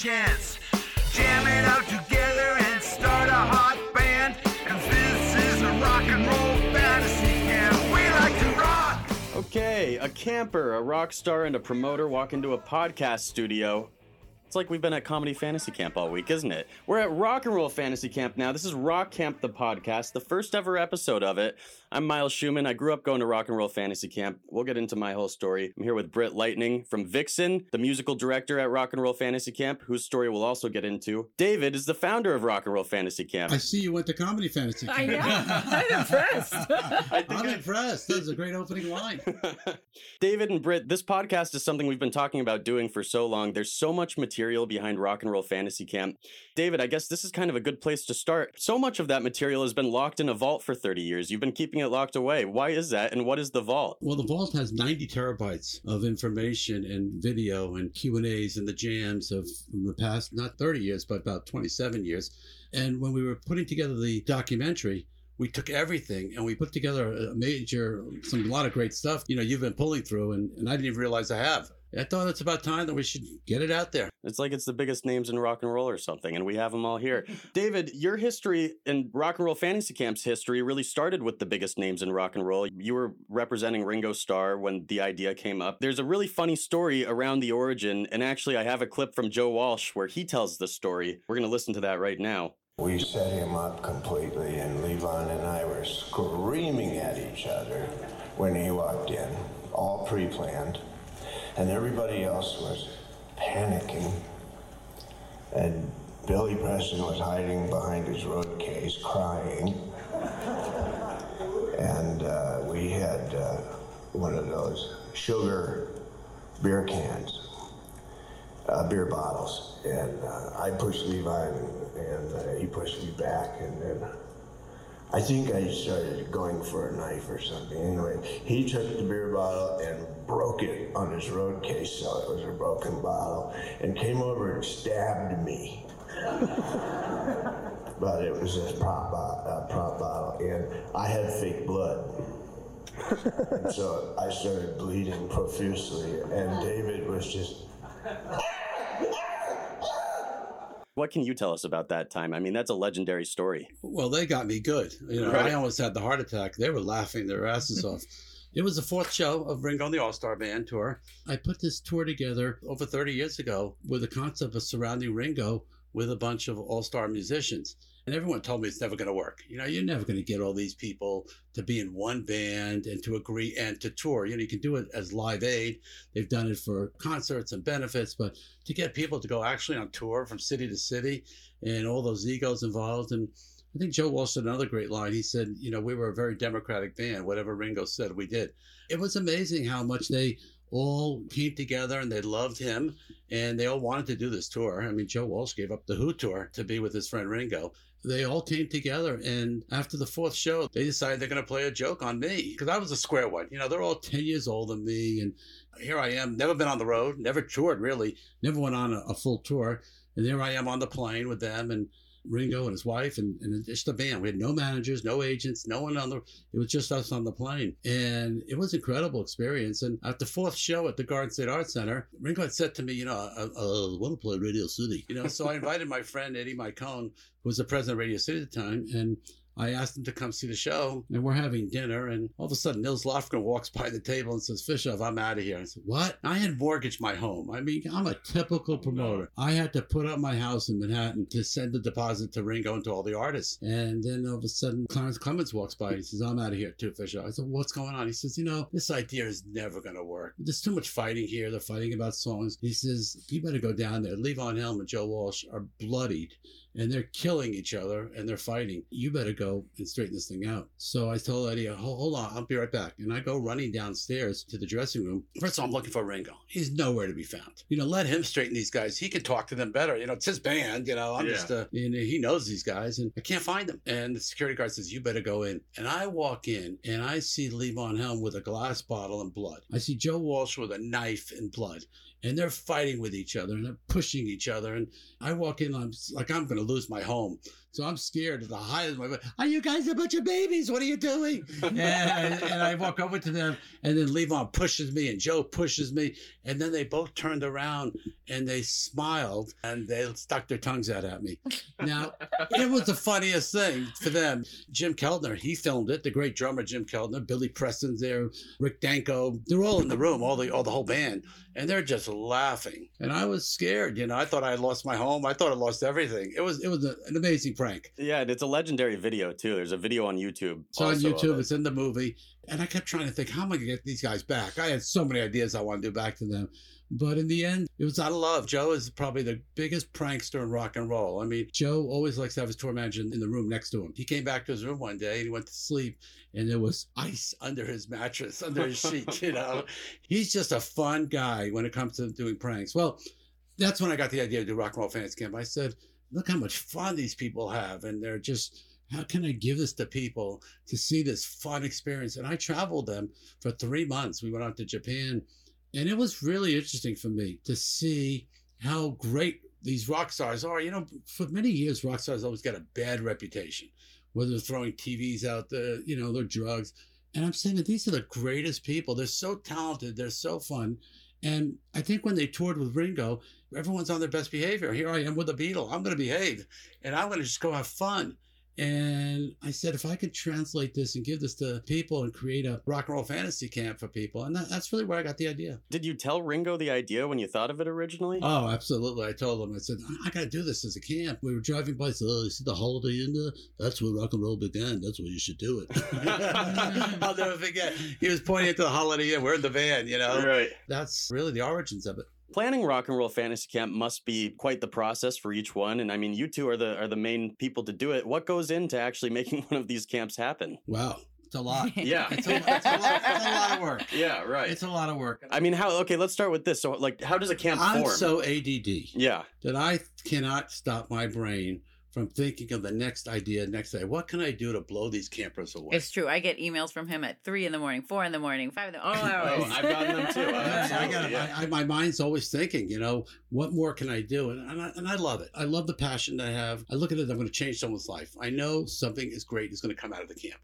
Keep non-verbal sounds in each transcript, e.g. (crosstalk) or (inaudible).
Chance. Jam it out together and start a hot band. This is a rock and roll fantasy camp. We like to rock. Okay, a camper, a rock star, and a promoter walk into a podcast studio. It's like we've been at Comedy Fantasy Camp all week, isn't it? We're at Rock and Roll Fantasy Camp now. This is Rock Camp the podcast, the first ever episode of it. I'm Miles Schuman. I grew up going to Rock and Roll Fantasy Camp. We'll get into my whole story. I'm here with Britt Lightning from Vixen, the musical director at Rock and Roll Fantasy Camp, whose story we'll also get into. David is the founder of Rock and Roll Fantasy Camp. I see you went to Comedy Fantasy. I know. Camp. I'm impressed. (laughs) I think I'm I- impressed. That was a great opening line. (laughs) David and Britt, this podcast is something we've been talking about doing for so long. There's so much material behind Rock and Roll Fantasy Camp. David, I guess this is kind of a good place to start. So much of that material has been locked in a vault for 30 years. You've been keeping it locked away. Why is that? And what is the vault? Well, the vault has 90 terabytes of information and video and Q and A's and the jams of the past, not 30 years, but about 27 years. And when we were putting together the documentary, we took everything and we put together a major, some a lot of great stuff. You know, you've been pulling through, and, and I didn't even realize I have. I thought it's about time that we should get it out there. It's like it's the biggest names in rock and roll or something, and we have them all here. (laughs) David, your history and Rock and Roll Fantasy Camp's history really started with the biggest names in rock and roll. You were representing Ringo Starr when the idea came up. There's a really funny story around the origin, and actually, I have a clip from Joe Walsh where he tells the story. We're going to listen to that right now. We set him up completely, and Levon and I were screaming at each other when he walked in, all pre planned, and everybody else was panicking. And Billy Preston was hiding behind his road case, crying. And uh, we had uh, one of those sugar beer cans uh, beer bottles, and uh, I pushed Levi, and, and uh, he pushed me back, and then I think I started going for a knife or something. Anyway, he took the beer bottle and broke it on his road case, so it was a broken bottle, and came over and stabbed me. (laughs) but it was a prop, bo- uh, prop bottle, and I had fake blood. and so I started bleeding profusely, and David was just What can you tell us about that time? I mean, that's a legendary story. Well, they got me good. You know, Right. I almost had the heart attack. They were laughing their asses off. It was the fourth show of Ringo and the All Star Band tour. I put this tour together over 30 years ago with the concept of surrounding Ringo with a bunch of all star musicians. And everyone told me it's never going to work. You know, you're never going to get all these people to be in one band and to agree and to tour. You know, you can do it as live aid. They've done it for concerts and benefits, but to get people to go actually on tour from city to city and all those egos involved. And I think Joe Walsh had another great line. He said, you know, we were a very democratic band. Whatever Ringo said, we did. It was amazing how much they all came together and they loved him and they all wanted to do this tour. I mean, Joe Walsh gave up the Who tour to be with his friend Ringo. they all came together. And after the fourth show, they decided they're going to play a joke on me because I was a square one. You know, they're all 10 years older than me. And here I am, never been on the road, never toured really, never went on a, a full tour. And there I am on the plane with them and Ringo and his wife and, and just the band. We had no managers, no agents, no one on the, it was just us on the plane. And it was an incredible experience. And at the fourth show at the Garden State Arts Center, Ringo had said to me, you know, I, I want to play Radio City, you know, so I invited my friend Eddie Mycone, who was the president of Radio City at the time. And I asked him to come see the show, and we're having dinner. And all of a sudden, Nils Lofgren walks by the table and says, Fishof, I'm out of here. I said, What? I had mortgaged my home. I mean, I'm a typical oh, promoter. I had to put up my house in Manhattan to send the deposit to Ringo and to all the artists. And then all of a sudden, Clarence Clemons walks by. and He says, I'm out of here too, Fishof. I said, What's going on? He says, You know, this idea is never going to work. There's too much fighting here. They're fighting about songs. He says, You better go down there. Levon Helm and Joe Walsh are bloodied and they're killing each other and they're fighting. You better go and straighten this thing out. So I told Eddie, hold, on, I'll be right back. And I go running downstairs to the dressing room. First of all, I'm looking for Ringo. He's nowhere to be found. You know, let him straighten these guys. He can talk to them better. You know, it's his band. You know, I'm Yeah. just, uh, you know, he knows these guys and I can't find them. And the security guard says, you better go in. And I walk in and I see Levon Helm with a glass bottle and blood. I see Joe Walsh with a knife and blood. And they're fighting with each other and they're pushing each other. And I walk in, I'm like, I'm going to lose my home. So I'm scared at the height of my voice. Are you guys a bunch of babies? What are you doing? (laughs) and, and I walk over to them, and then Levon pushes me, and Joe pushes me, and then they both turned around and they smiled and they stuck their tongues out at me. Now it was the funniest thing for them. Jim Keltner, he filmed it. The great drummer Jim Keltner, Billy Preston's there, Rick Danko. They're all in the room, all the all the whole band, and they're just laughing. And I was scared. You know, I thought I had lost my home. I thought I lost everything. It was it was an amazing prank. Yeah, and it's a legendary video too. There's a video on YouTube. It's on YouTube. it. It's in the movie. And I kept trying to think, how am I going to get these guys back? I had so many ideas I want to do back to them. But in the end, it was out of love. Joe is probably the biggest prankster in rock and roll. I mean, Joe always likes to have his tour manager in the room next to him. He came back to his room one day and he went to sleep, and there was ice under his mattress, (laughs) under his sheet. You know, he's just a fun guy when it comes to doing pranks. Well, that's when I got the idea to do Rock and Roll Fans Camp. I said, look how much fun these people have, and they're just how can I give this to people to see this fun experience? And I traveled them for three months. We went out to Japan, and it was really interesting for me to see how great these rock stars are. You know, for many years, rock stars always got a bad reputation, whether they're throwing TVs out there, you know, they're drugs. And I'm saying that these are the greatest people. They're so talented, they're so fun. And I think when they toured with Ringo, everyone's on their best behavior. Here I am with a Beatle. I'm going to behave and I'm going to just go have fun. And I said, if I could translate this and give this to people and create a rock and roll fantasy camp for people, and that, that's really where I got the idea. Did you tell Ringo the idea when you thought of it originally? Oh, absolutely. I told him, I said, I got to do this as a camp. We were driving by, said, oh, you see the holiday in there? That's where rock and roll began. That's where you should do it. (laughs) I'll never forget. He was pointing to the holiday inn. We're in the van, you know? right. That's really the origins of it. Planning Rock and Roll Fantasy Camp must be quite the process for each one, and I mean, you two are the are the main people to do it. What goes into actually making (laughs) one of these camps happen? Wow. It's a lot. (laughs) Yeah. It's a, it's a, lot, it's a lot of work. (laughs) Yeah, right. It's a lot of work. I mean, how? Okay, let's start with this. So, like, how does a camp I'm form? so ADD yeah, that I cannot stop my brain from thinking of the next idea, next day. What can I do to blow these campers away? It's true. I get emails from him at three in the morning, four in the morning, five in the all (laughs) Oh. I've gotten them too. (laughs) Yeah, I Absolutely, gotta, yeah. I, I, my mind's always thinking, you know, what more can I do? And, and, I, and I love it. I love the passion that I have. I look at it, I'm going to change someone's life. I know something is great is going to come out of the camp.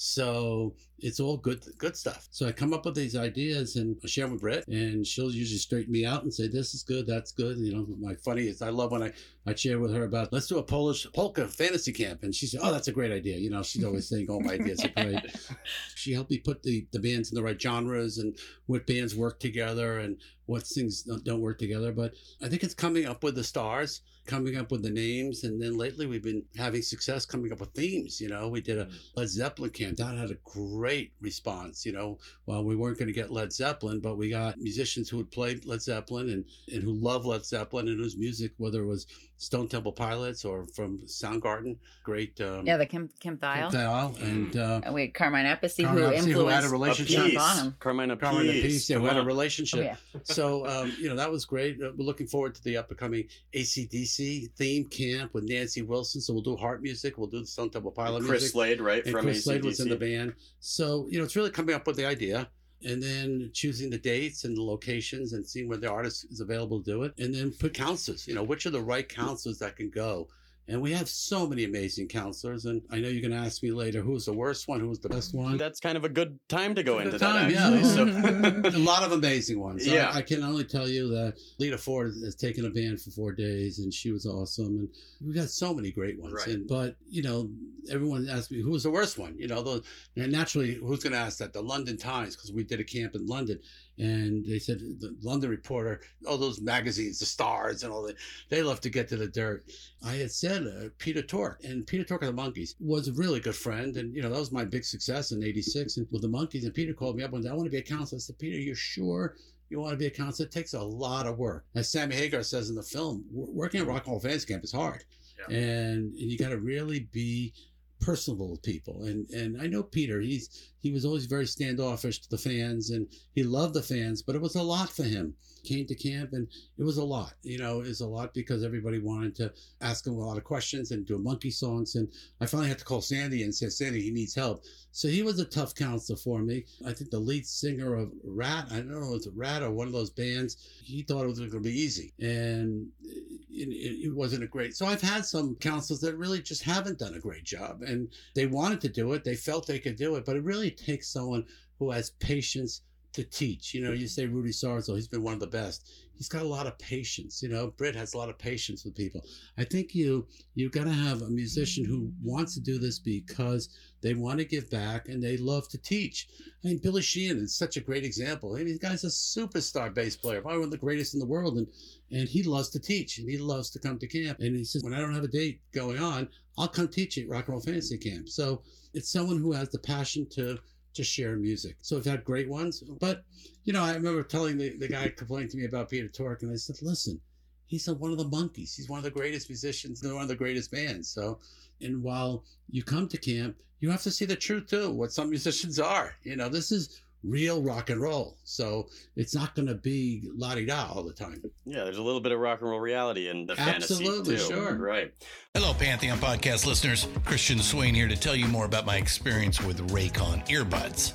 So it's all good, good stuff. So I come up with these ideas and I share them with Britt, and she'll usually straighten me out and say, "This is good, that's good." You know, my funny is I love when I I share with her about let's do a Polish polka fantasy camp, and she said, "Oh, that's a great idea." You know, she's always saying all my ideas are great. (laughs) She helped me put the the bands in the right genres and what bands work together and what things don't, don't work together. But I think it's coming up with the stars, coming up with the names, and then lately we've been having success coming up with themes. You know, we did a Led Zeppelin camp that had a great response. You know, well, we weren't going to get Led Zeppelin, but we got musicians who would play Led Zeppelin and and who love Led Zeppelin and whose music, whether it was Stone Temple Pilots or from Soundgarden, great. Um, yeah, the Kim Kim Thayil. Dial and uh, And we had Carmine Appice, Carmine who Appice, who influenced had a relationship. John Peace. Bonham. Carmine Carmen Appice. Peace, yeah, we had a relationship. Oh, yeah. (laughs) So, um, you know, that was great. Uh, We're looking forward to the upcoming ACDC ACDC theme camp with Nancy Wilson. So we'll do heart music. We'll do the Stone Temple Pilot Chris music. Slade, right and from Chris Slade was in the band. So you know, it's really coming up with the idea. And then choosing the dates and the locations and seeing where the artist is available to do it. And then put counselors, you know, which are the right counselors that can go. And we have so many amazing counselors. And I know you're going to ask me later who's the worst one, who's the best one. That's kind of a good time to go into time, that. yeah. So (laughs) a lot of amazing ones. Yeah. I, I can only tell you that Lita Ford has taken a band for four days, and she was awesome. And we got so many great ones. Right. And but you know, everyone asked me who was the worst one. You know, those, and naturally, who's going to ask that? The London Times, because we did a camp in London, and they said the London Reporter, all those magazines, the Stars, and all that. They love to get to the dirt. I had said uh, Peter Tork, and Peter Tork of the Monkees was a really good friend, and you know that was my big success in '86. And with the Monkees, and Peter called me up one day. I want to be a counselor. I said, Peter, you're sure you want to be a counselor? It takes a lot of work. As Sammy Hagar says in the film, working at Rock and Roll Fans Camp is hard, and, and you got to really be personable people. And and I know Peter. He's he was always very standoffish to the fans, and he loved the fans, but it was a lot for him. Came to camp, and it was a lot. You know, it was a lot because everybody wanted to ask him a lot of questions and do monkey songs. And I finally had to call Sandy and say, Sandy, he needs help. So he was a tough counselor for me. I think the lead singer of Ratt, I don't know if it's Ratt or one of those bands, he thought it was going to be easy. And eh, it, it, it wasn't a great. So I've had some counselors that really just haven't done a great job. And they wanted to do it, they felt they could do it, but it really takes someone who has patience to teach. You know, you say Rudy Sarzo, he's been one of the best. He's got a lot of patience. You know, Britt has a lot of patience with people. I think you you got to have a musician who wants to do this because they want to give back and they love to teach. I mean, Billy Sheehan is such a great example. I mean, the guy's a superstar bass player, probably one of the greatest in the world, and and he loves to teach and he loves to come to camp. And he says, when I don't have a date going on, I'll come teach at Rock and Roll Fantasy Camp. So it's someone who has the passion to to share music. So we've had great ones. But, you know, I remember telling the, the guy complaining to me about Peter Tork, and I said, listen, he's a, one of the Monkees. He's one of the greatest musicians, they're one of the greatest bands. So, and while you come to camp, you have to see the truth too, what some musicians are. You know, this is real rock and roll. So it's not going to be la di da all the time. yeah, there's a little bit of rock and roll reality in the Absolutely, fantasy too. sure. Right. Hello, Pantheon podcast listeners. Christian Swain here to tell you more about my experience with Raycon earbuds.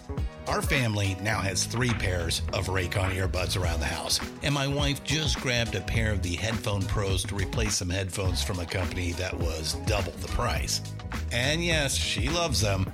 Our family now has three pairs of Raycon earbuds around the house, and my wife just grabbed a pair of the Headphone Pros to replace some headphones from a company that was double the price. And yes, she loves them.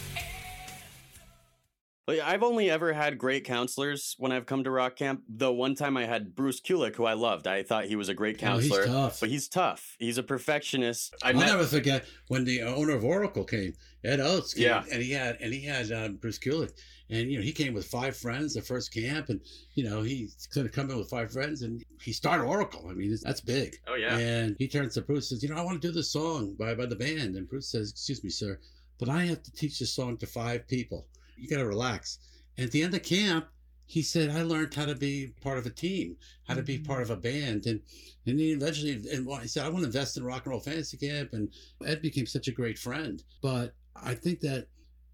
Like, I've only ever had great counselors when I've come to rock camp. Though one time I had Bruce Kulick, who I loved. I thought he was a great counselor, Oh, he's but he's tough. He's a perfectionist. I I'll met never forget when the owner of Oracle came, Ed Oates came, Yeah. and he had and he had um, Bruce Kulick, and you know he came with five friends the first camp, and you know he could have come in with five friends, and he started Oracle. I mean that's big. Oh, yeah. And he turns to Bruce and says, you know I want to do this song by by the band, and Bruce says, excuse me, sir, but I have to teach this song to five people. You got to relax. And at the end of camp, he said, I learned how to be part of a team, how to be mm-hmm. part of a band. And and then eventually, and he said, I want to invest in rock and roll fantasy camp. And Ed became such a great friend. But I think that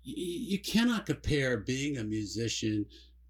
y- you cannot compare being a musician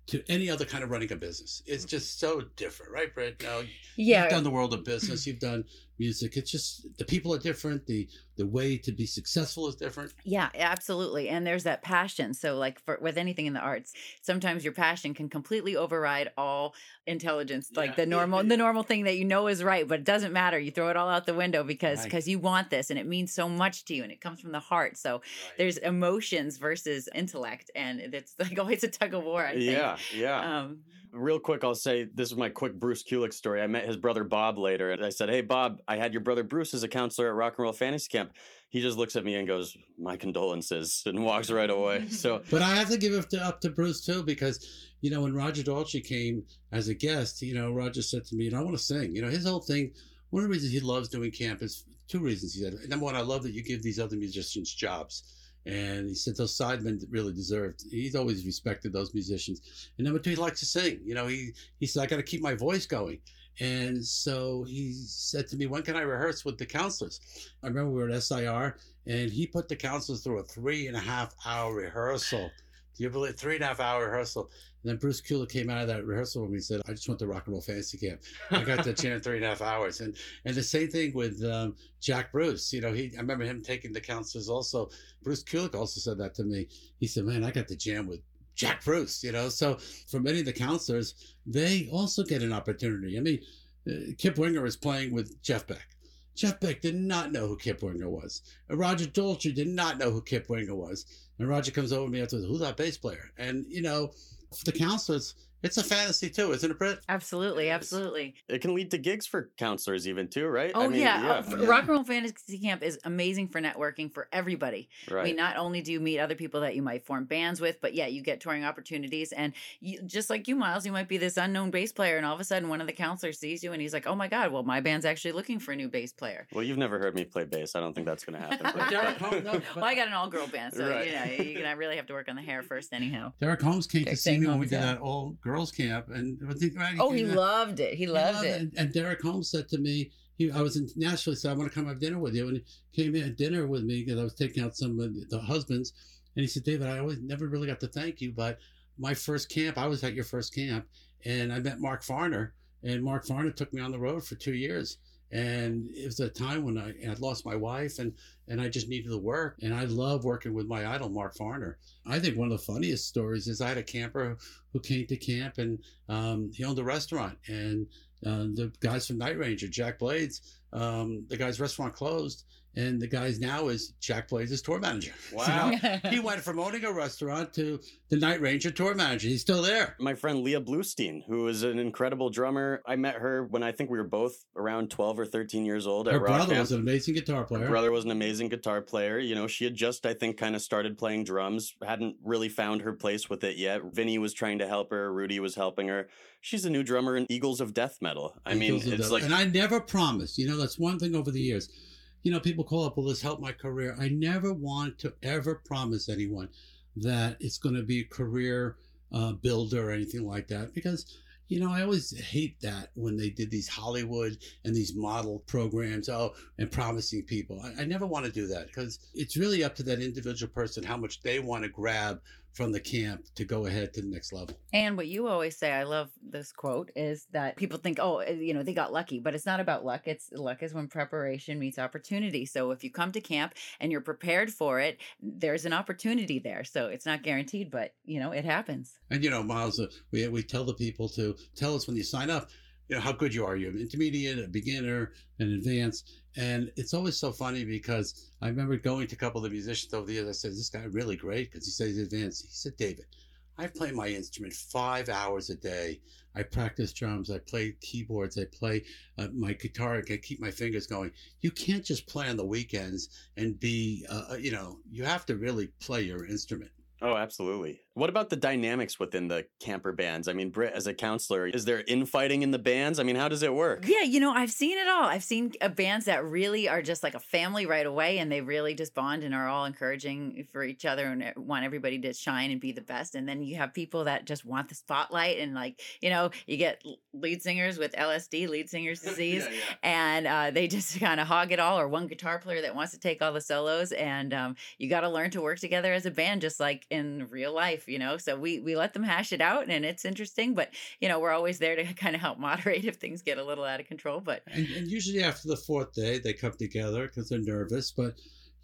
to any other kind of running a business. It's mm-hmm. just so different, right, Britt? Now, Yeah. you've done the world of business, you've done music. It's just the people are different. The the way to be successful is different. Yeah, absolutely. And there's that passion. So, like for, with anything in the arts, sometimes your passion can completely override all intelligence, like the normal, the normal thing that you know is right, but it doesn't matter. You throw it all out the window because Right. because you want this, and it means so much to you, and it comes from the heart. So there's emotions versus intellect, and it's (laughs) like always a tug of war. I think. Yeah, yeah. Um, Real quick, I'll say this is my quick Bruce Kulick story. I met his brother Bob later, and I said, "Hey, Bob, I had your brother Bruce as a counselor at Rock and Roll Fantasy Camp." He just looks at me and goes, "My condolences," and walks right away. So, (laughs) But I have to give it up to Bruce too because you know when Roger Daltrey came as a guest, you know Roger said to me, "You know, I want to sing." You know, his whole thing. One of the reasons he loves doing camp is two reasons. He said, number one, I love that you give these other musicians jobs. And he said those sidemen really deserved. He's always respected those musicians. And number two, he likes to sing. You know, he he said, I got to keep my voice going. And so he said to me, when can I rehearse with the counselors? I remember we were at SIR and he put the counselors through a three and a half hour rehearsal. You believe three and a half hour rehearsal? And then Bruce Kulick came out of that rehearsal room and he said, I just went to rock and roll fantasy camp. I got the chant three and a half hours. And and the same thing with um, Jack Bruce. You know, he I remember him taking the counselors also. Bruce Kulick also said that to me. He said, Man, I got the jam with Jack Bruce, you know. So for many of the counselors, they also get an opportunity. I mean, uh, Kip Winger is playing with Jeff Beck. Jeff Beck did not know who Kip Winger was. Roger Daltrey did not know who Kip Winger was. And Roger comes over to me after, who's that bass player? And, you know, the counselors, it's a fantasy too, isn't it, Britt? absolutely, absolutely. it can lead to gigs for counselors, even too, right? Oh I mean, yeah, Uh, Rock and Roll Fantasy Camp is amazing for networking for everybody. I Right. mean, not only do you meet other people that you might form bands with, but yeah, you get touring opportunities. And you, just like you, Miles, you might be this unknown bass player, and all of a sudden, one of the counselors sees you, and he's like, "Oh my God, well, my band's actually looking for a new bass player." Well, you've never heard me play bass. I don't think that's going to happen. (laughs) but- well, I got an all-girl band, so Right. you know, you're gonna really have to work on the hair first, anyhow. Derek Holmes came to Derek see me when we Holmes, did that all girls camp, and was he- right, Oh, he loved it. He loved it. And, and Derek Holmes said to me, he, I was in Nashville, he said, I want to come have dinner with you. And he came in at dinner with me because I was taking out some of the husbands. And he said, David, I always never really got to thank you, but my first camp, I was at your first camp, and I met Mark Farner. And Mark Farner took me on the road for two years. And it was a time when I had lost my wife and, and I just needed to work. And I love working with my idol, Mark Farner. I think one of the funniest stories is I had a camper who came to camp and um, he owned a restaurant. And uh, the guys from Night Ranger, Jack Blades, um, the guy's restaurant closed. And the guy's now is Jack Blades' tour manager. Wow. So (laughs) he went from owning a restaurant to the Night Ranger tour manager. He's still there. My friend Leah Bluestein, who is an incredible drummer. I met her when I think we were both around 12 or 13 years old at Her brother Camp. was an amazing guitar player. Her brother was an amazing guitar player. You know, she had just, I think, kind of started playing drums, hadn't really found her place with it yet. Vinny was trying to help her, Rudy was helping her. She's a new drummer in Eagles of Death Metal. I mean, Eagles of it's Death. like and I never promised. You know, that's one thing over the years. You know, people call up, "Will this help my career?" I never want to ever promise anyone that it's going to be a career uh, builder or anything like that because you know, I always hate that when they did these Hollywood and these model programs, oh, and promising people. I, I never want to do that because it's really up to that individual person how much they want to grab from the camp to go ahead to the next level. And what you always say, I love this quote, is that people think, oh, eh, you know, they got lucky, but it's not about luck. It's luck is when preparation meets opportunity. So if you come to camp and you're prepared for it, there's an opportunity there. So it's not guaranteed, but you know, it happens. And you know, Miles, uh, we we tell the people to tell us when you sign up, you know, how good you are. You're an intermediate, a beginner, an advanced. And it's always so funny because I remember going to a couple of the musicians over the years. I said, this guy really great?" Because he said he's advanced. He said, "David, I play my instrument five hours a day. I practice drums. I play keyboards. I play uh, my guitar. I can keep my fingers going. You can't just play on the weekends and be, uh, you know, you have to really play your instrument." Oh, absolutely. What about the dynamics within the camper bands? I mean, Britt, as a counselor, is there infighting in the bands? I mean, how does it work? Yeah, you know, I've seen it all. I've seen uh, bands that really are just like a family right away and they really just bond and are all encouraging for each other and uh, want everybody to shine and be the best. And then you have people that just want the spotlight and like, you know, you get lead singers with LSD, lead singers (laughs) disease, yeah, yeah. and uh, they just (laughs) kind of hog it all or one guitar player that wants to take all the solos. And um, you got to learn to work together as a band, just like in real life, you know. So we we let them hash it out, and it's interesting. But you know, we're always there to (laughs) kind of help moderate if things get a little out of control. But and, and usually after the fourth day, they come together because they're nervous. But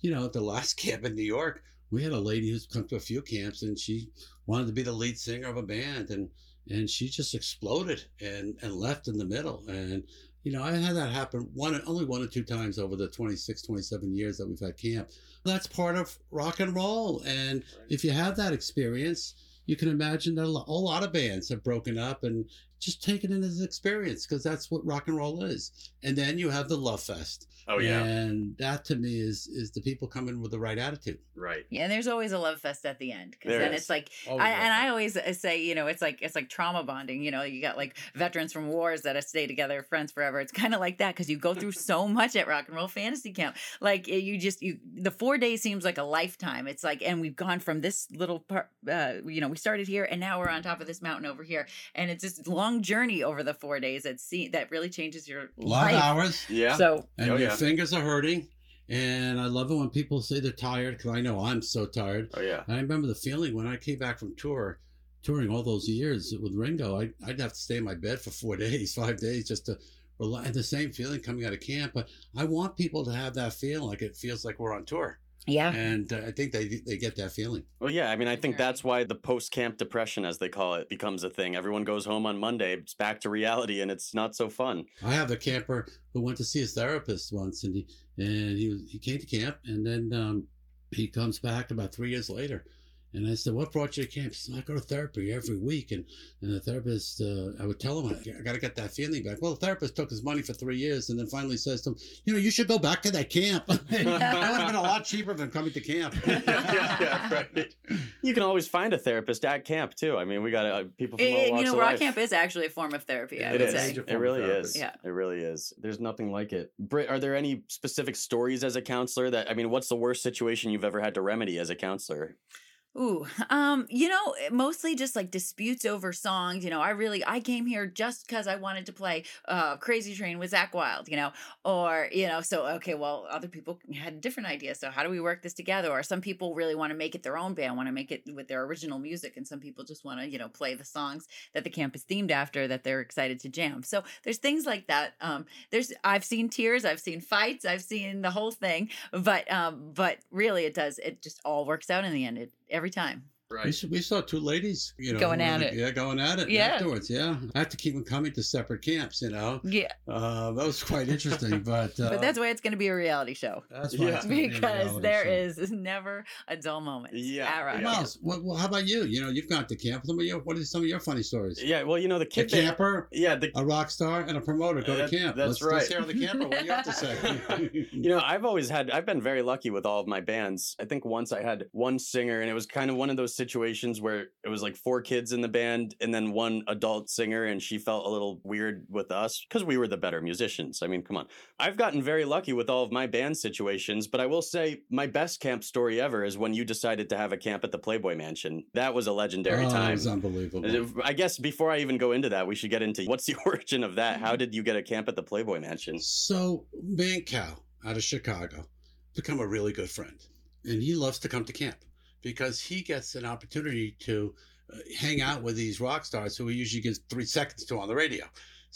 you know, at the last (laughs) camp in New York, we had a lady who's come to a few camps, and she wanted to be the lead singer of a band, and and she just exploded and and left in the middle and you know, I had that happen one only one or two times over the 26, 27 years that we've had camp. That's part of rock and roll. And right. if you have that experience, you can imagine that a lot of bands have broken up and just taken it in as an experience because that's what rock and roll is. And then you have the Love Fest. Oh yeah. And that to me is is the people coming with the right attitude. Right. Yeah, and there's always a love fest at the end because then is. it's like, oh, I, and I always uh, say, you know, it's like it's like trauma bonding. You know, you got like veterans from wars that have stayed together, friends forever. It's kind of like that because you go through so (laughs) much at Rock and Roll Fantasy Camp. Like you just you the four days seems like a lifetime. It's like, and we've gone from this little part. Uh, you know, we started here and now we're on top of this mountain over here, and it's just long journey over the four days that see that really changes your a lot life. of hours. Yeah. So and Oh, your yeah. fingers are hurting. And I love it when people say they're tired because I know I'm so tired. Oh yeah. I remember the feeling when I came back from tour, touring all those years with Ringo. I, I'd have to stay in my bed for four (laughs) days, five days, just to rely. The same feeling coming out of camp. But I want people to have that feeling, like it feels like we're on tour. Yeah. And uh, I think they they get that feeling. Well, yeah. I mean, I think that's why the post-camp depression, as they call it, becomes a thing. Everyone goes home on Monday. It's back to reality, and it's not so fun. I have a camper who went to see his therapist once, and he and he he came to camp, and then um, he comes back about three years later, and I said, "What brought you to camp?" He said, "I go to therapy every week," and and the therapist, uh, I would tell him, "I, got to get that feeling back." Well, the therapist took his money for three years, and then finally says to him, "You know, you should go back to that camp. (laughs) that would have been a lot cheaper than coming to camp." yeah, (laughs) yeah, right. You can always find a therapist at camp too. I mean, we got uh, people from all It- walks you know, rock camp is actually a form of therapy. I It would is. say. It really is. Yeah. It really is. There's nothing like it. Britt, are there any specific stories as a counselor that I mean, what's the worst situation you've ever had to remedy as a counselor? Ooh, (laughs) um, you know, mostly just like disputes over songs. You know, I really I came here just because I wanted to play uh Crazy Train with Zakk Wylde, you know, or you know, so okay, well, other people had different ideas. So how do we work this together? Or some people really want to make it their own band, want to make it with their original music, and some people just want to, you know, play the songs that the camp is themed after that they're excited to jam. So there's things like that. Um, there's I've seen tears, I've seen fights, I've seen the whole thing, but um, but really it does it just all works out in the end. It every time. We, s- we saw two ladies, you know, Going at really- it. Yeah, going at it Yeah. afterwards. Yeah, I have to keep them coming to separate camps. You know, Yeah. uh, that was quite interesting. (laughs) But uh, But that's why it's going to be a reality show. that's why Yeah. it's gonna be a Because reality there show. is never a dull moment. Yeah, at Rock Miles, what, well, how about you? You know, you've gone to camp. Some of your, what are some of your funny stories? Yeah, well, you know the A kid band- camper, Yeah, the a rock star, and a promoter go That- to camp. that's let's, Let's right. hear the camper. What do you have to say? (laughs) (laughs) You know, I've always had, I've been very lucky with all of my bands. I think once I had one singer, and it was kind of one of those situations where it was like four kids in the band and then one adult singer, and she felt a little weird with us because we were the better musicians. I mean, come on. I've gotten very lucky with all of my band situations, but I will say my best camp story ever is when you decided to have a camp at the Playboy Mansion. That was a legendary Oh, it time. was unbelievable. Uh, I guess before I even go into that, we should get into what's the (laughs) origin of that? How did you get a camp at the Playboy Mansion? So Mancow out of Chicago become a really good friend, and he loves to come to camp because he gets an opportunity to uh, hang out with these rock stars who he usually gives three seconds to on the radio.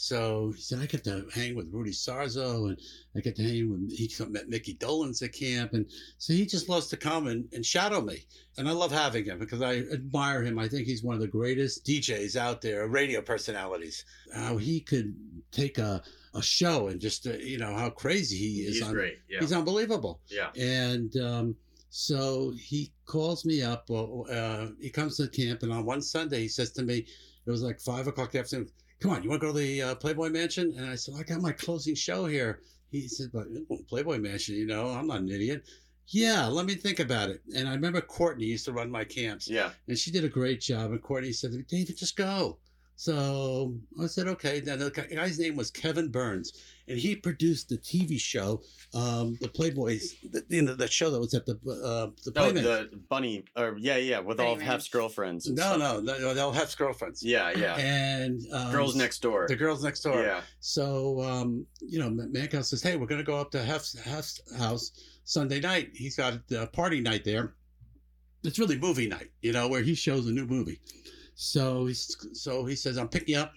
So he said, I get to hang with Rudy Sarzo and I get to hang with, he met Mickey Dolenz at camp. And so he just loves to come and, and shadow me. And I love having him because I admire him. I think he's one of the greatest DJs out there, radio personalities. How he could take a, a show and just, uh, you know, how crazy he is. He's on- great, yeah. He's unbelievable. Yeah. And um, so he calls me up. Uh, he comes to camp, and on one Sunday, he says to me, it was like five o'clock in the afternoon, Come on, you want to go to the uh, Playboy Mansion? And I said, I got my closing show here. He said, But Playboy Mansion, you know, I'm not an idiot. Yeah, let me think about it. And I remember Courtney used to run my camps. Yeah. And she did a great job. And Courtney said, to me, David, just go. So I said, okay. Then the guy's name was Kevin Burns, and he produced the TV show, um, the Playboys, the, you know, the show that was at the uh, the No, Playmates. the bunny, or yeah, yeah, with all of Hef's girlfriends. and No, no, no, they'll have girlfriends. Yeah, yeah. And um, Girls Next Door. The girls next door. Yeah. So, um, you know, Mancow says, "Hey, we're going to go up to Hef's, Hef's house Sunday night. He's got a party night there. It's really movie night, you know, where he shows a new movie. So he's so he says, "I'm picking you up,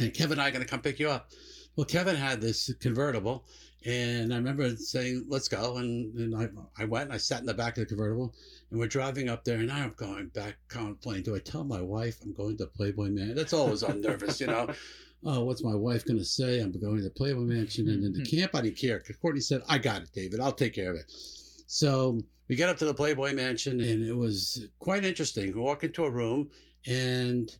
and Kevin and I are going to come pick you up." Well, Kevin had this convertible, and I remember saying, "Let's go." And, and I, I went. And I sat in the back of the convertible, and we're driving up there. And I'm going back, contemplating: Do I tell my wife I'm going to Playboy Man? That's always I'm nervous, you know. (laughs) Oh, what's my wife going to say? I'm going to the Playboy Mansion, and then the mm-hmm. camp. I didn't care. Courtney said, "I got it, David. I'll take care of it." So we get up to the Playboy Mansion, and it was quite interesting. We walk into a room, and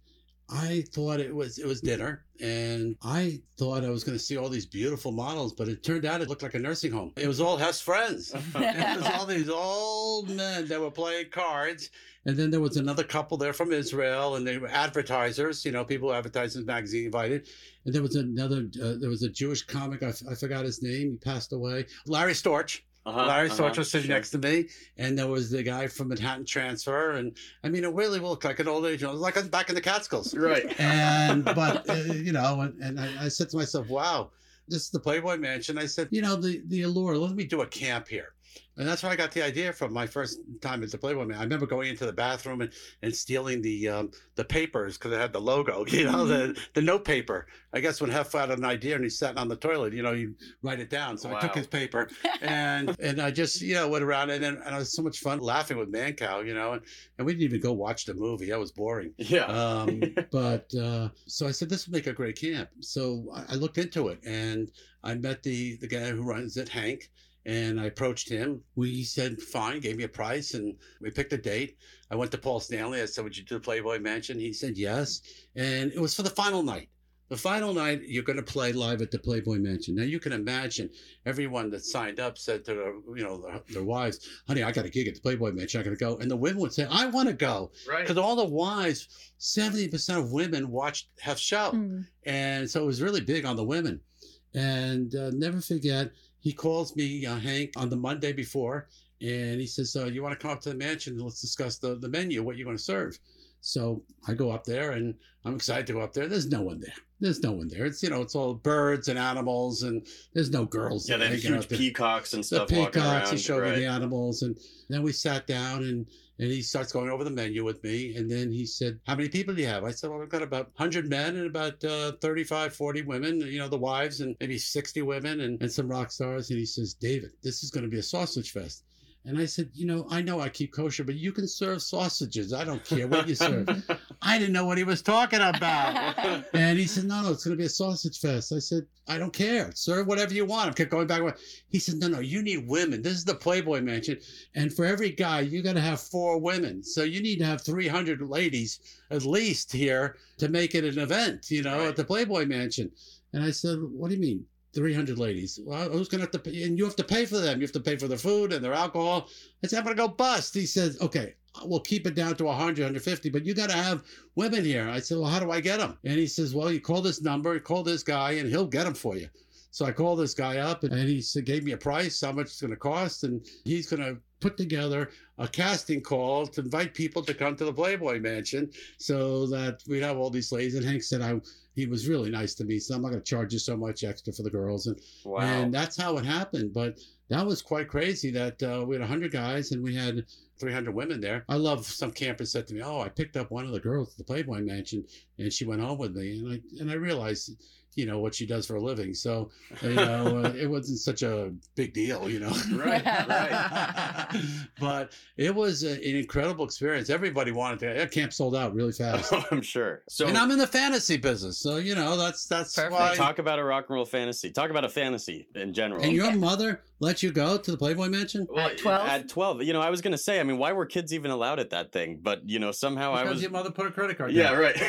I thought it was it was dinner, and I thought I was going to see all these beautiful models, but it turned out it looked like a nursing home. It was all Hef's friends. (laughs) (laughs) it was all these old men that were playing cards, and then there was another couple there from Israel, and they were advertisers. You know, people who advertised in the magazine invited, and there was another. Uh, there was a Jewish comic. I, f- I forgot his name. He passed away. Larry Storch. Uh-huh, Larry uh-huh, was sitting sure. next to me, and there was the guy from Manhattan Transfer, and I mean, it really looked like an old age. Like I was back in the Catskills, Right. And (laughs) but uh, you know, and, and I, I said to myself, "Wow, this is the Playboy Mansion." I said, "You know, the the allure. Let me do a camp here." And that's where I got the idea from my first time at the Playboy Man. I remember going into the bathroom and, and stealing the um, the papers because it had the logo, (laughs) you know, the, the note paper. I guess when Hef had an idea and he sat on the toilet, you know, you write it down. So I took his paper (laughs) and and I just, you know, went around and then and it was so much fun laughing with Mancow, you know, and, and we didn't even go watch the movie. That was boring. Yeah. Um, (laughs) but uh, so I said, this would make a great camp. So I, I looked into it and I met the, the guy who runs it, Hank, and I approached him. We said, fine, gave me a price and we picked a date. I went to Paul Stanley. I said, would you do the Playboy Mansion? He said, yes. And it was for the final night. The final night, you're going to play live at the Playboy Mansion. Now you can imagine everyone that signed up said to their, you know, their, their wives, "Honey, I got a gig at the Playboy Mansion. I got to go." And the women would say, "I want to go," Right. Because all the wives, seventy percent of women watched Hef's show, and so it was really big on the women. And uh, never forget, he calls me, uh, Hank, on the Monday before, and he says, uh, "You want to come up to the mansion? and Let's discuss the the menu. What you're going to serve." So I go up there, and I'm excited to go up there. There's no one there. There's no one there. It's you know, it's all birds and animals, and there's no girls. Yeah, they have huge there. peacocks and stuff walking peacocks. He showed me the animals, and then we sat down, and and he starts going over the menu with me, and then he said, "How many people do you have?" I said, "Well, we've got about 100 men and about uh, 35, 40 women. You know, the wives, and maybe 60 women, and, and some rock stars." And he says, "David, this is going to be a sausage fest." And I said, you know, I know I keep kosher, but you can serve sausages. I don't care what you serve. (laughs) I didn't know what he was talking about. (laughs) and he said, no, no, it's going to be a sausage fest. I said, I don't care. Serve whatever you want. I kept going back. and. He said, no, no, you need women. This is the Playboy Mansion. And for every guy, you got to have four women. So you need to have 300 ladies at least here to make it an event, you know, at the Playboy Mansion. And I said, what do you mean? 300 ladies. Well, who's going to have to pay? And you have to pay for them. You have to pay for their food and their alcohol. I said, I'm going to go bust. He says, okay, we'll keep it down to 100, 150, but you got to have women here. I said, well, how do I get them? And he says, well, you call this number, call this guy, and he'll get them for you. So I called this guy up and he gave me a price, how much it's going to cost, and he's going to put together a casting call to invite people to come to the Playboy Mansion so that we'd have all these ladies. And Hank said, I, he was really nice to me, so I'm not going to charge you so much extra for the girls. And, Wow. and that's how it happened. But that was quite crazy that uh, we had 100 guys and we had 300 women there. I love some campers said to me, "Oh, I picked up one of the girls at the Playboy Mansion, and she went home with me." And I and I realized, you know, what she does for a living. So, (laughs) you know, uh, it wasn't such a big deal, you know. (laughs) Right, right. (laughs) but it was a, an incredible experience. Everybody wanted to. That camp sold out really fast. I'm sure. So and I'm in the fantasy business, so you know that's that's why. talk about a rock and roll fantasy. Talk about a fantasy in general. and your mother let you go to the Playboy Mansion Well, At 12? At 12. You know, I was going to say, I mean, why were kids even allowed at that thing? But, you know, somehow I was. your mother put a credit card. Yeah, down. right. (laughs)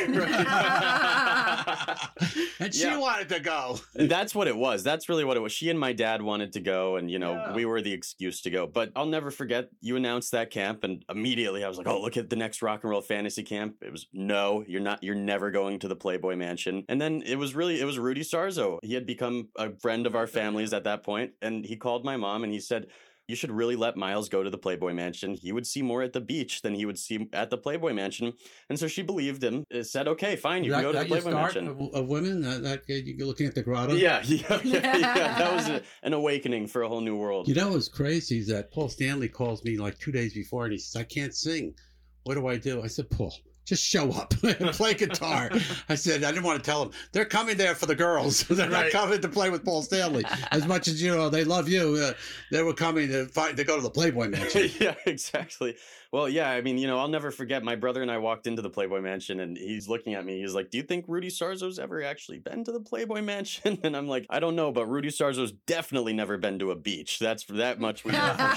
(laughs) and she Yeah. wanted to go. That's what it was. That's really what it was. She and my dad wanted to go, and you know, Yeah. we were the excuse to go. But I'll never forget you announced that camp, and immediately I was like, "Oh, look at the next rock and roll fantasy camp." It was no, you're not. You're never going to the Playboy Mansion. And then it was really it was Rudy Sarzo. He had become a friend of our families at that point, and he called my mom and he said. You should really let Miles go to the Playboy Mansion. He would see more at the beach than he would see at the Playboy Mansion. And so she believed him, uh, said, okay, fine, you that, can go to the Playboy start Mansion. of, of women that, that you're looking at the grotto. Yeah, (laughs) yeah, yeah, yeah. (laughs) That was a, an awakening for a whole new world. You know what's crazy is that Paul Stanley calls me like two days before and he says, I can't sing. What do I do? I said, Paul, just show up (laughs) and play guitar. I said, I didn't want to tell them. They're coming there for the girls. (laughs) They're not coming to play with Paul Stanley. As much as, you know, they love you, uh, they were coming to find, to go to the Playboy Mansion. (laughs) yeah, exactly. Well, yeah, I mean, you know, I'll never forget my brother and I walked into the Playboy Mansion and he's looking at me. He's like, Do you think Rudy Sarzo's ever actually been to the Playboy Mansion? And I'm like, I don't know, but Rudy Sarzo's definitely never been to a beach. That's for that much we know for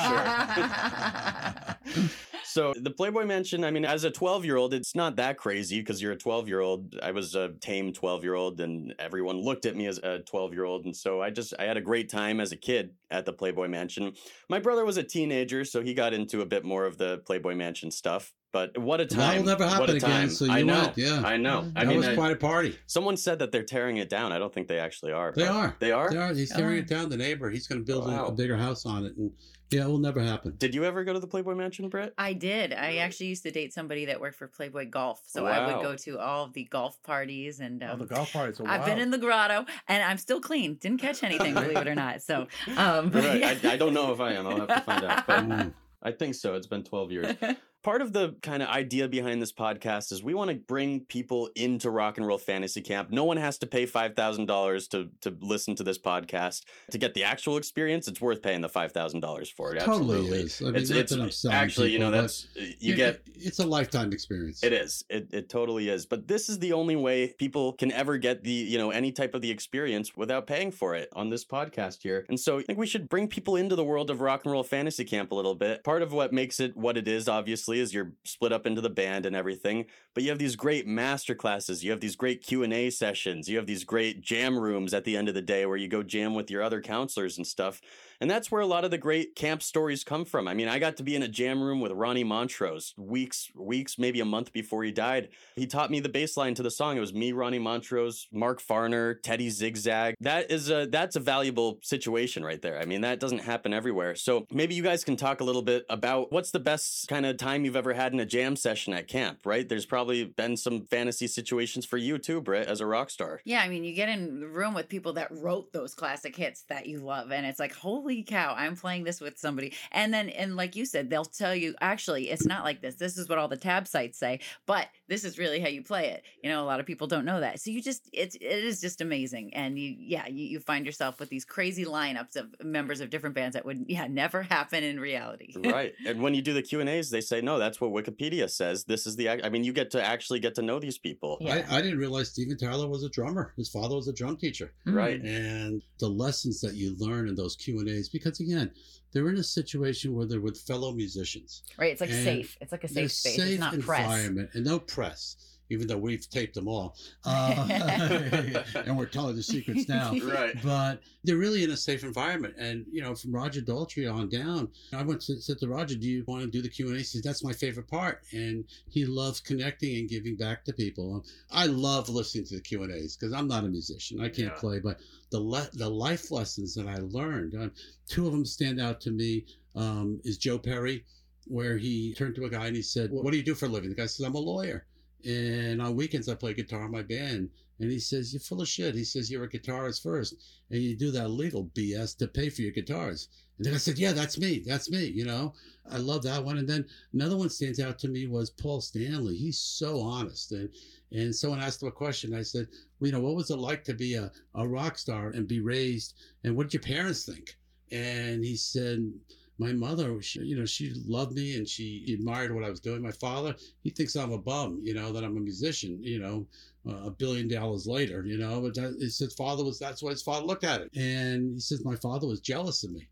sure. So the Playboy Mansion, I mean, as a 12 year old, it's not that crazy because you're a 12 year old. I was a tame 12 year old and everyone looked at me as a 12 year old. And so I just, I had a great time as a kid at the Playboy Mansion. My brother was a teenager, so he got into a bit more of the Playboy Mansion stuff. But what a time. That will never happen again, time. so I know. went, yeah. I know. I that mean, was I- quite a party. someone said that they're tearing it down. I don't think they actually are. They are. They are? They are. He's tearing Oh. it down. The neighbor, he's going to build a- Wow. a, bigger house on it. And yeah, it will never happen. Did you ever go to the Playboy Mansion, Britt? I did. I actually used to date somebody that worked for Playboy Golf, so I would go to all of the golf parties and. Um, Oh, the golf parties are I've been in the grotto, and I'm still clean. Didn't catch anything, believe it or not. So, um, right. yeah. (laughs) I, I don't know if I am. I'll have to find out. But I think so. It's been 12 years. (laughs) Part of the kind of idea behind this podcast is we want to bring people into rock and roll fantasy camp. No one has to pay $5,000 to to listen to this podcast. To get the actual experience, it's worth paying the $5,000 for it. Totally is. I mean, it's, it's actually, you know, people, that's you get It's a lifetime experience. it is. It, it totally is. But this is the only way people can ever get the, you know, any type of the experience without paying for it on this podcast here. And so I think we should bring people into the world of rock and roll fantasy camp a little bit. Part of what makes it what it is, obviously, is you're split up into the band and everything. But you have these great master classes. You have these great Q&A sessions. You have these great jam rooms at the end of the day where you go jam with your other counselors and stuff. And that's where a lot of the great camp stories come from. I mean, I got to be in a jam room with Ronnie Montrose weeks, weeks, maybe a month before he died. He taught me the bass line to the song. It was me, Ronnie Montrose, Mark Farner, Teddy Zigzag. That is a that's a valuable situation right there. I mean, that doesn't happen everywhere. So maybe you guys can talk a little bit about what's the best kind of time you've ever had in a jam session at camp, right? There's probably been some fantasy situations for you too, Britt, as a rock star. Yeah, I mean, you get in the room with people that wrote those classic hits that you love, and it's like, holy cow, I'm playing this with somebody. And then, and like you said, they'll tell you, actually, it's not like this. This is what all the tab sites say, but this is really how you play it. You know, a lot of people don't know that. So you just, it's, it is just amazing. And you, yeah, you, you find yourself with these crazy lineups of members of different bands that would, yeah, never happen in reality. (laughs) right and when you do the q and a's they say no that's what wikipedia says this is the i mean you get to actually get to know these people I, I didn't realize Steven Tyler was a drummer. His father was a drum teacher. Hmm. Right. And the lessons that you learn in those Q and A's, because again, they're in a situation where they're with fellow musicians. Right, it's like safe. It's like a safe space. Safe it's not press. and no press. Even though we've taped them all. (laughs) Uh, (laughs) and we're telling the secrets now. Right. But they're really in a safe environment. And, you know, from Roger Daltrey on down, I went to said to Roger, do you want to do the Q&A? He says, that's my favorite part. And he loves connecting and giving back to people. I love listening to the Q&As because I'm not a musician. I can't Yeah. play, but the le- the life lessons that I learned, uh, two of them stand out to me um, is Joe Perry, where he turned to a guy and he said, what do you do for a living? The guy says, I'm a lawyer. And on weekends, I play guitar in my band. And he says, You're full of shit. He says, You're a guitarist first. And you do that legal BS to pay for your guitars. And then I said, Yeah, that's me. That's me. You know, I love that one. And then another one stands out to me was Paul Stanley. He's so honest. And and someone asked him a question. I said, well, You know, what was it like to be a, a rock star and be raised? And what did your parents think? And he said, my mother, she, you know, she loved me and she admired what I was doing. My father, he thinks I'm a bum, you know, that I'm a musician, you know, uh, a billion dollars later, you know, but that, his father was, that's why his father looked at it. And he says, my father was jealous of me.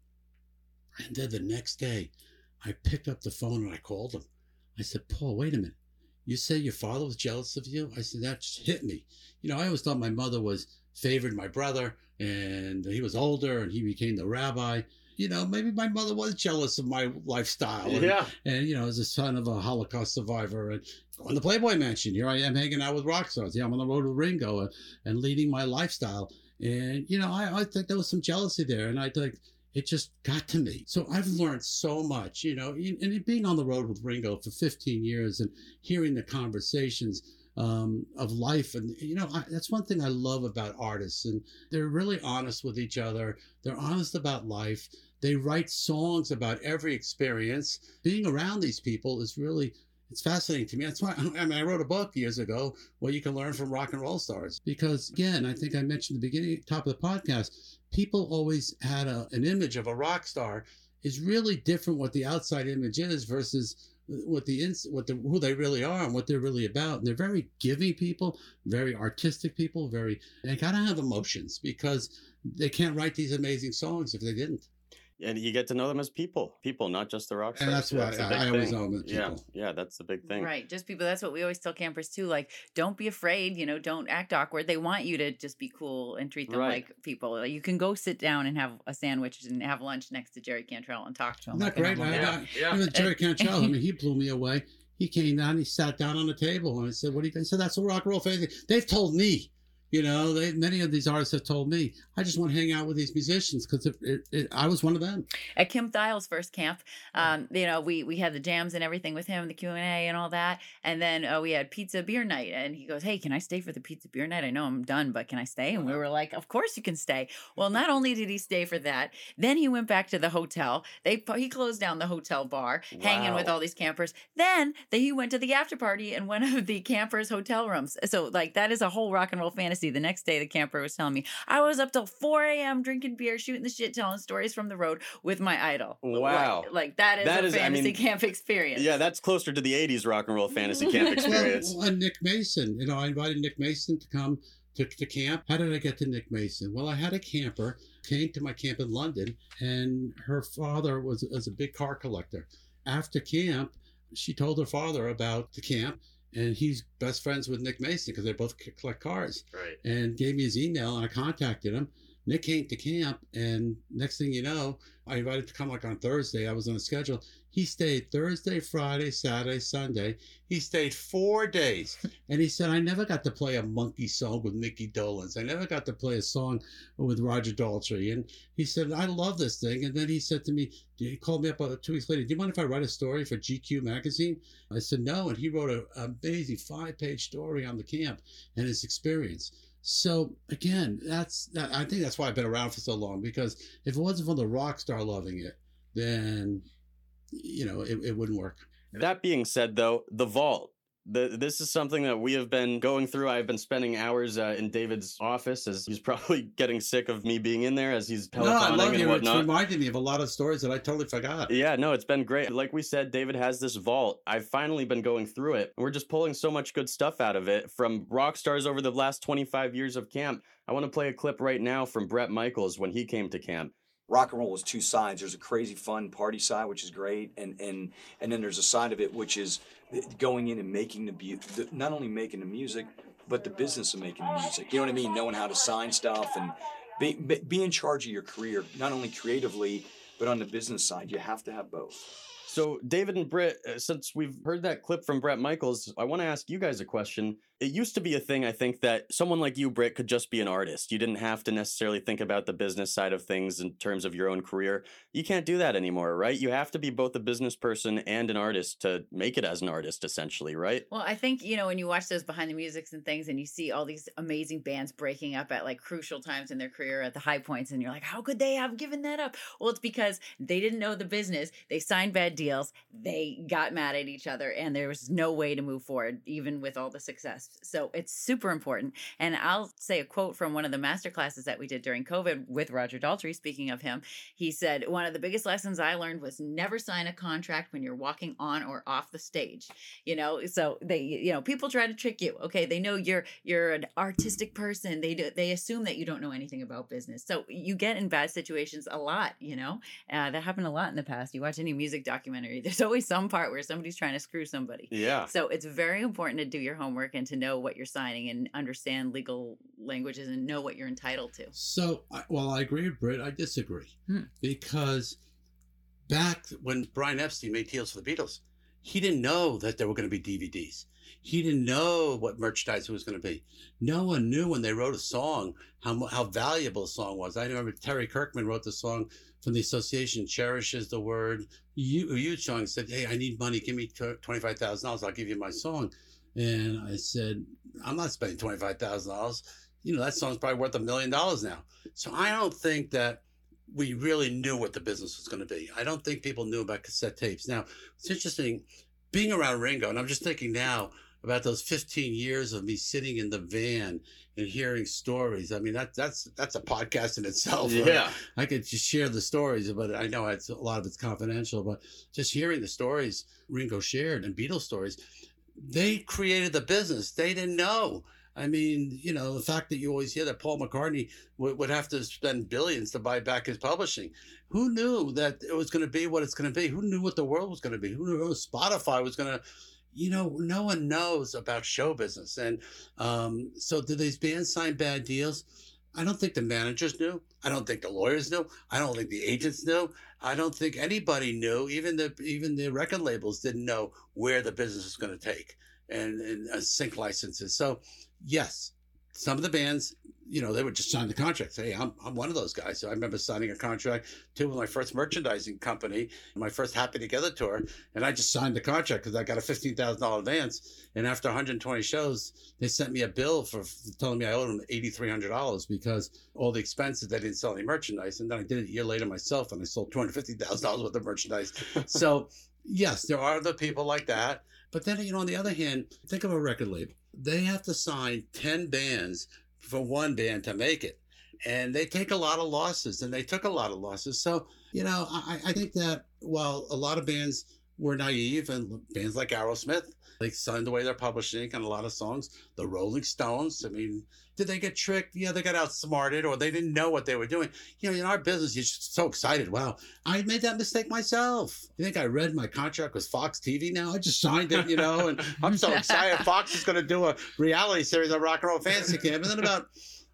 And then the next day, I picked up the phone and I called him. I said, Paul, wait a minute. You say your father was jealous of you? I said, that just hit me. You know, I always thought my mother was favored my brother and he was older and he became the rabbi. You know, maybe my mother was jealous of my lifestyle. And, Yeah. And, you know, as a son of a Holocaust survivor and going the Playboy Mansion, here I am hanging out with rock stars. Yeah, I'm on the road with Ringo and, and leading my lifestyle. And, you know, I, I think there was some jealousy there. And I think it just got to me. So I've learned so much, you know, and being on the road with Ringo for 15 years and hearing the conversations um, of life. And, you know, I, that's one thing I love about artists. And they're really honest with each other, they're honest about life. They write songs about every experience. Being around these people is really it's fascinating to me. That's why (laughs) I mean I wrote a book years ago what you can learn from rock and roll stars. Because again, I think I mentioned the beginning, top of the podcast, people always had a, an image of a rock star is really different what the outside image is versus what the ins what the who they really are and what they're really about. And they're very giving people, very artistic people, very they gotta have emotions because they can't write these amazing songs if they didn't. And you get to know them as people, people, not just the rock stars. And that's why a I- big I always thing. know them as Yeah, people. yeah, that's the big thing. Right. Just people. That's what we always tell campers too. Like, don't be afraid. You know, don't act awkward. They want you to just be cool and treat them Right. like people. Like, you can go sit down and have a sandwich and have lunch next to Jerry Cantrell and talk to him. Isn't like that a great? normal I, guy. I, even Jerry (laughs) Cantrell, I mean, he blew me away. He came down, he sat down on the table, and I said, "What do you?" think?" He said, "That's a rock and roll fan." They've told me, you know, they, many of these artists have told me, I just want to hang out with these musicians because it, it, it, I was one of them. at Kim Thayil's first camp, um, you know, we we had the jams and everything with him, the Q and A and all that, and then uh, we had pizza beer night, and he goes, "Hey, can I stay for the pizza beer night? I know I'm done, but can I stay?" And we were like, "Of course you can stay." Well, not only did he stay for that, then he went back to the hotel. They he closed down the hotel bar, hanging with all these campers. Then they, he went to the after party in one of the campers' hotel rooms. So like that is a whole rock and roll fantasy. The next day, the camper was telling me I was up till 4 a.m. drinking beer, shooting the shit, telling stories from the road with my idol. Wow. Like, like that is That a is- I fantasy mean, camp experience. Yeah, that's closer to the '80s rock and roll fantasy camp experience. Well, and Nick Mason, you know, I invited Nick Mason to come to, to camp. How did I get to Nick Mason? Well, I had a camper came to my camp in London, and her father was, was a big car collector. After camp, she told her father about the camp, and he's best friends with Nick Mason because they both collect cars. Right. And gave me his email, and I contacted him. Nick came to camp, and next thing you know, I invited to come like on Thursday. I was on a schedule. He stayed Thursday, Friday, Saturday, Sunday. He stayed four days. And he said, I never got to play a Monkees song with Mickey Dolenz. I never got to play a song with Roger Daltrey. And he said, I love this thing. And then he said to me, he called me up two weeks later, do you mind if I write a story for GQ magazine? I said, no. And he wrote an amazing five page story on the camp and his experience. So again, that's that, I think that's why I've been around for so long because if it wasn't for the rock star loving it, then you know it, it wouldn't work. That being said, though, the vault. The, this is something that we have been going through. I've been spending hours uh, in David's office as he's (laughs) probably getting sick of me being in there as he's pelotoning no, I love and you. It's whatnot. reminded me of a lot of stories that I totally forgot. Yeah, no, it's been great. Like we said, David has this vault. I've finally been going through it. We're just pulling so much good stuff out of it from rock stars over the last 25 years of camp. I want to play a clip right now from Bret Michaels when he came to camp. Rock and roll is two sides. There's a crazy fun party side, which is great, and and and then there's a side of it which is going in and making the, bu- the not only making the music, but the business of making the music. You know what I mean? Knowing how to sign stuff and be, be, be in charge of your career, not only creatively, but on the business side. You have to have both. So, David and Britt, uh, since we've heard that clip from Bret Michaels, I want to ask you guys a question. It used to be a thing, I think, that someone like you, Britt, could just be an artist. You didn't have to necessarily think about the business side of things in terms of your own career. You can't do that anymore, right? You have to be both a business person and an artist to make it as an artist, essentially, right? Well, I think, you know, when you watch those behind the musics and things and you see all these amazing bands breaking up at like crucial times in their career at the high points, and you're like, how could they have given that up? Well, it's because they didn't know the business. They signed bad deals. They got mad at each other, and there was no way to move forward, even with all the success. So it's super important. And I'll say a quote from one of the master classes that we did during COVID with Roger Daltrey. Speaking of him, he said, One of the biggest lessons I learned was never sign a contract when you're walking on or off the stage. You know, so they, you know, people try to trick you. Okay. They know you're, you're an artistic person. They do, they assume that you don't know anything about business. So you get in bad situations a lot, you know, uh, that happened a lot in the past. You watch any music documentary, (laughs) there's always some part where somebody's trying to screw somebody. Yeah. So it's very important to do your homework and to know what you're signing and understand legal languages and know what you're entitled to. So, I- while I agree with Britt, I disagree Hmm. because back when Brian Epstein made deals for the Beatles, he didn't know that there were going to be DVDs. He didn't know what merchandise was going to be. No one knew when they wrote a song how how valuable a song was. I remember Terry Kirkman wrote the song from the association "Cherishes the word." You, huge song said, "Hey, I need money. Give me twenty five thousand dollars. I'll give you my song." And I said, "I'm not spending twenty five thousand dollars. You know that song's probably worth a million dollars now." So I don't think that we really knew what the business was going to be. I don't think people knew about cassette tapes. Now, it's interesting being around Ringo, and I'm just thinking now about those 15 years of me sitting in the van and hearing stories. I mean, that that's that's a podcast in itself. right? Yeah. I could just share the stories, but I know it's a lot of it's confidential. But just hearing the stories Ringo shared and Beatles stories, they created the business. They didn't know. I mean, you know, the fact that you always hear that Paul McCartney would, would have to spend billions to buy back his publishing. Who knew that it was going to be what it's going to be? Who knew what the world was going to be? Who knew Spotify was going to, you know, no one knows about show business. And um, so, do these bands sign bad deals? I don't think the managers knew. I don't think the lawyers knew. I don't think the agents knew. I don't think anybody knew. Even the even the record labels didn't know where the business was going to take and, and uh, sync licenses. So yes, some of the bands, you know, they would just sign the contract. Say, hey, I'm, I'm one of those guys. So I remember signing a contract too with my first merchandising company, my first Happy Together tour, and I just signed the contract because I got a fifteen thousand dollar advance. And after 120 shows, they sent me a bill for telling me I owed them eighty three hundred dollars because all the expenses they didn't sell any merchandise. And then I did it a year later myself, and I sold two hundred fifty thousand dollars worth of merchandise. (laughs) so yes, there are the people like that. But then, you know, on the other hand, think of a record label. They have to sign 10 bands for one band to make it. And they take a lot of losses, and they took a lot of losses. So, you know, I, I think that while a lot of bands were naive, and bands like Aerosmith, they signed away their publishing and a lot of songs. The Rolling Stones, I mean, did they get tricked? Yeah, they got outsmarted, or they didn't know what they were doing. You know, in our business, you're just so excited. Wow, I made that mistake myself. You think I read my contract with Fox TV now? I just signed it, you know, and I'm so excited. (laughs) Fox is going to do a reality series on Rock and Roll Fantasy Camp. And then about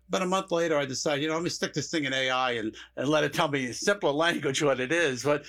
about a month later, I decided, you know, I'm going to stick this thing in AI and, and let it tell me in simpler language what it is. But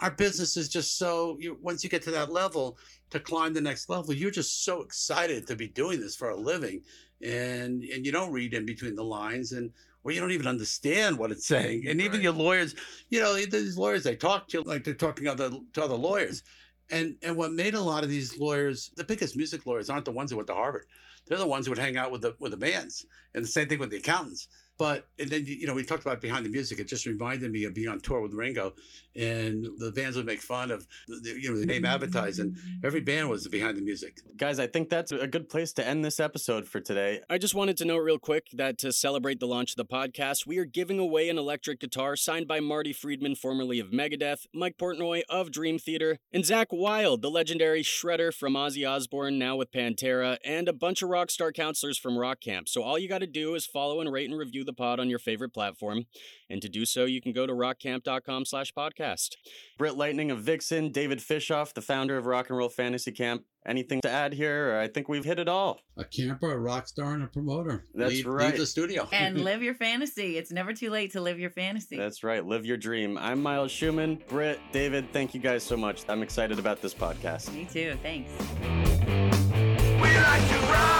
our business is just so, you, once you get to that level, to climb the next level, you're just so excited to be doing this for a living. And, and you don't read in between the lines and, or you don't even understand what it's saying. And even your lawyers, you know, these lawyers, they talk to you like they're talking to other, to other lawyers. And, and what made a lot of these lawyers, the biggest music lawyers aren't the ones who went to Harvard. They're the ones who would hang out with the, with the bands. And the same thing with the accountants. But and then you know we talked about behind the music. It just reminded me of being on tour with Ringo, and the bands would make fun of the, you know the name advertised, and every band was behind the music. Guys, I think that's a good place to end this episode for today. I just wanted to note real quick that to celebrate the launch of the podcast, we are giving away an electric guitar signed by Marty Friedman, formerly of Megadeth, Mike Portnoy of Dream Theater, and Zakk Wylde, the legendary shredder from Ozzy Osbourne, now with Pantera, and a bunch of rock star counselors from Rock Camp. So all you got to do is follow and rate and review the the pod on your favorite platform. And to do so, you can go to rockcamp.com slash podcast. Britt Lightning of Vixen, David Fishof, the founder of Rock and Roll Fantasy Camp. Anything to add here? I think we've hit it all. A camper, a rock star, and a promoter. That's leave, right. Leave the studio. (laughs) and live your (laughs) fantasy. It's never too late to live your fantasy. That's right. Live your dream. I'm Miles Schuman. Britt, David, thank you guys so much. I'm excited about this podcast. Me too. Thanks. We like to rock.